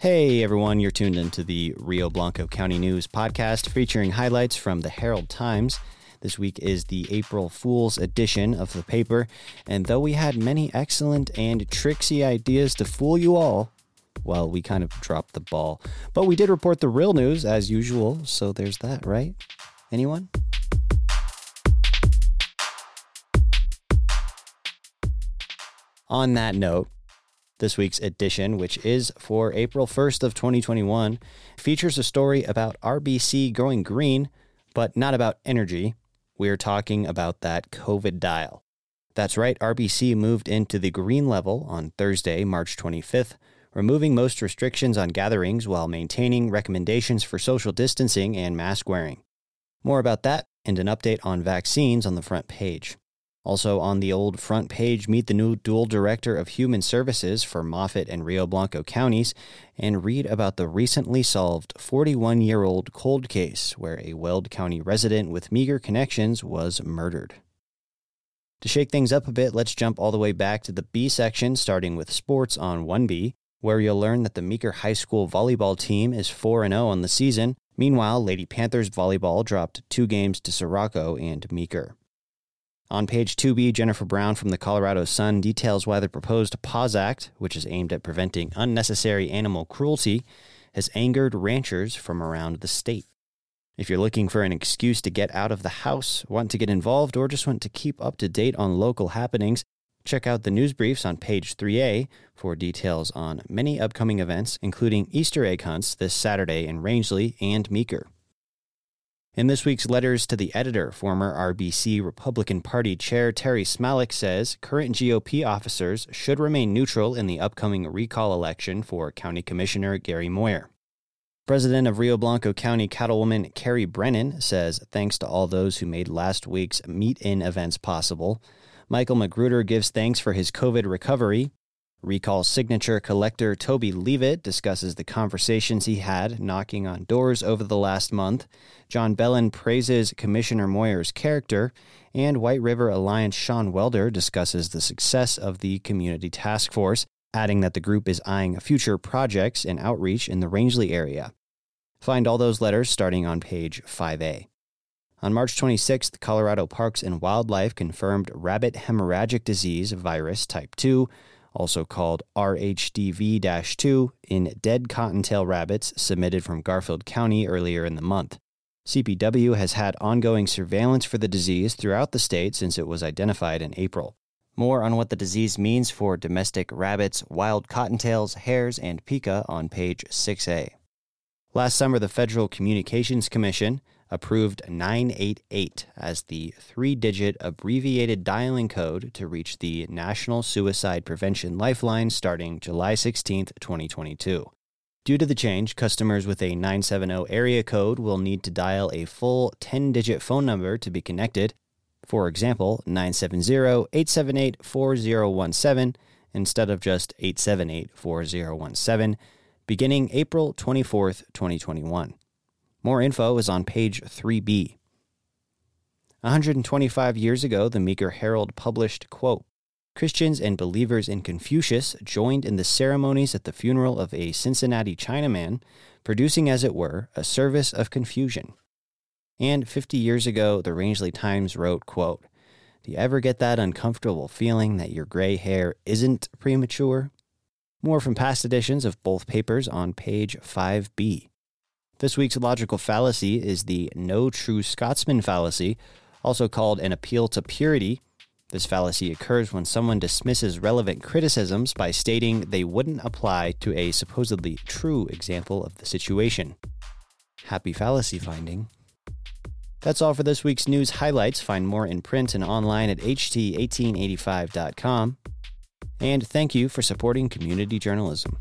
Hey everyone, you're tuned into the Rio Blanco County News podcast featuring highlights from the Herald Times. This week is the April Fool's edition of the paper, and though we had many excellent and tricksy ideas to fool you all, well, we kind of dropped the ball. But we did report the real news as usual, so there's that, right? Anyone? On that note, this week's edition, which is for April 1st of 2021, features a story about RBC growing green, but not about energy. We're talking about that COVID dial. That's right, RBC moved into the green level on Thursday, March 25th, removing most restrictions on gatherings while maintaining recommendations for social distancing and mask wearing. More about that and an update on vaccines on the front page. Also on the old front page, meet the new dual director of human services for Moffat and Rio Blanco counties and read about the recently solved 41 year old cold case where a Weld County resident with Meeker connections was murdered. To shake things up a bit, let's jump all the way back to the B section, starting with sports on 1B, where you'll learn that the Meeker High School volleyball team is 4 0 on the season. Meanwhile, Lady Panthers volleyball dropped two games to Soroco and Meeker. On page 2B, Jennifer Brown from the Colorado Sun details why the proposed PAWS Act, which is aimed at preventing unnecessary animal cruelty, has angered ranchers from around the state. If you're looking for an excuse to get out of the house, want to get involved, or just want to keep up to date on local happenings, check out the news briefs on page 3A for details on many upcoming events, including Easter egg hunts this Saturday in Rangeley and Meeker. In this week's letters to the editor, former RBC Republican Party Chair Terry Smalek says current GOP officers should remain neutral in the upcoming recall election for County Commissioner Gary Moyer. President of Rio Blanco County Cattlewoman Carrie Brennan says thanks to all those who made last week's meet in events possible. Michael Magruder gives thanks for his COVID recovery. Recall signature collector Toby Leavitt discusses the conversations he had knocking on doors over the last month. John Bellin praises Commissioner Moyer's character, and White River Alliance Sean Welder discusses the success of the community task force, adding that the group is eyeing future projects and outreach in the Rangeley area. Find all those letters starting on page 5A. On March 26th, Colorado Parks and Wildlife confirmed rabbit hemorrhagic disease virus type 2 also called RHDV 2, in dead cottontail rabbits submitted from Garfield County earlier in the month. CPW has had ongoing surveillance for the disease throughout the state since it was identified in April. More on what the disease means for domestic rabbits, wild cottontails, hares, and pika on page 6A. Last summer, the Federal Communications Commission approved 988 as the three digit abbreviated dialing code to reach the National Suicide Prevention Lifeline starting July 16, 2022. Due to the change, customers with a 970 area code will need to dial a full 10 digit phone number to be connected. For example, 970 878 4017 instead of just 878 4017, beginning April 24, 2021. More info is on page 3b. 125 years ago, the Meeker Herald published, quote, Christians and believers in Confucius joined in the ceremonies at the funeral of a Cincinnati Chinaman, producing, as it were, a service of confusion. And 50 years ago, the Rangeley Times wrote, quote, Do you ever get that uncomfortable feeling that your gray hair isn't premature? More from past editions of both papers on page 5b. This week's logical fallacy is the no true Scotsman fallacy, also called an appeal to purity. This fallacy occurs when someone dismisses relevant criticisms by stating they wouldn't apply to a supposedly true example of the situation. Happy fallacy finding. That's all for this week's news highlights. Find more in print and online at ht1885.com. And thank you for supporting community journalism.